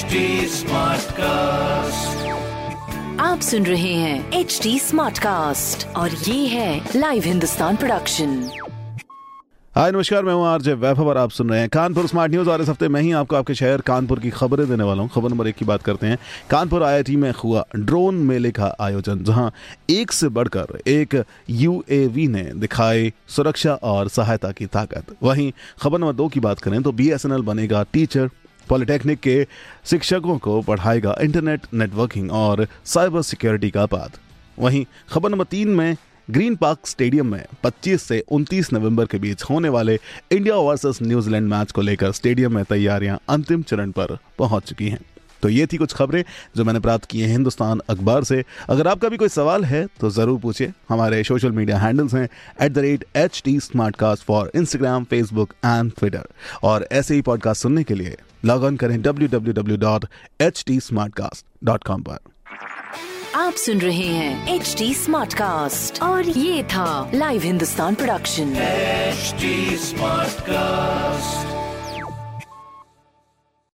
HD Smartcast. आप सुन रहे हैं एच डी स्मार्ट कास्ट और ये है लाइव हिंदुस्तान प्रोडक्शन हाय नमस्कार मैं हूँ आरजे वैभव और आप सुन रहे हैं कानपुर स्मार्ट न्यूज़ और इस हफ़्ते मैं ही आपको आपके शहर कानपुर की खबरें देने वाला हूँ। खबर नंबर एक की बात करते हैं। कानपुर आईआईटी में हुआ ड्रोन मेले का आयोजन जहाँ एक से बढ़कर एक यूएवी ने दिखाई सुरक्षा और सहायता की ताकत। वहीं खबर नंबर दो की बात करें तो बीएसएनएल बनेगा टीचर पॉलिटेक्निक के शिक्षकों को पढ़ाएगा इंटरनेट नेटवर्किंग और साइबर सिक्योरिटी का पाठ वहीं खबर नंबर तीन में, ग्रीन पार्क स्टेडियम में 25 से 29 नवंबर के बीच होने वाले इंडिया वर्सेस न्यूजीलैंड मैच को लेकर स्टेडियम में तैयारियाँ अंतिम चरण पर पहुँच चुकी हैं। तो ये थी कुछ खबरें जो मैंने प्राप्त की हैं हिंदुस्तान अखबार से। अगर आपका भी कोई सवाल है तो ज़रूर पूछिए। हमारे सोशल मीडिया हैंडल्स हैं at the rate H T smart cast for Instagram Facebook and Twitter और ऐसे ही पॉडकास्ट सुनने के लिए लॉग ऑन करें W W W dot H T smart cast dot com पर। आप सुन रहे हैं एच टी स्मार्ट कास्ट और ये था live Hindustan production HD Smartcast.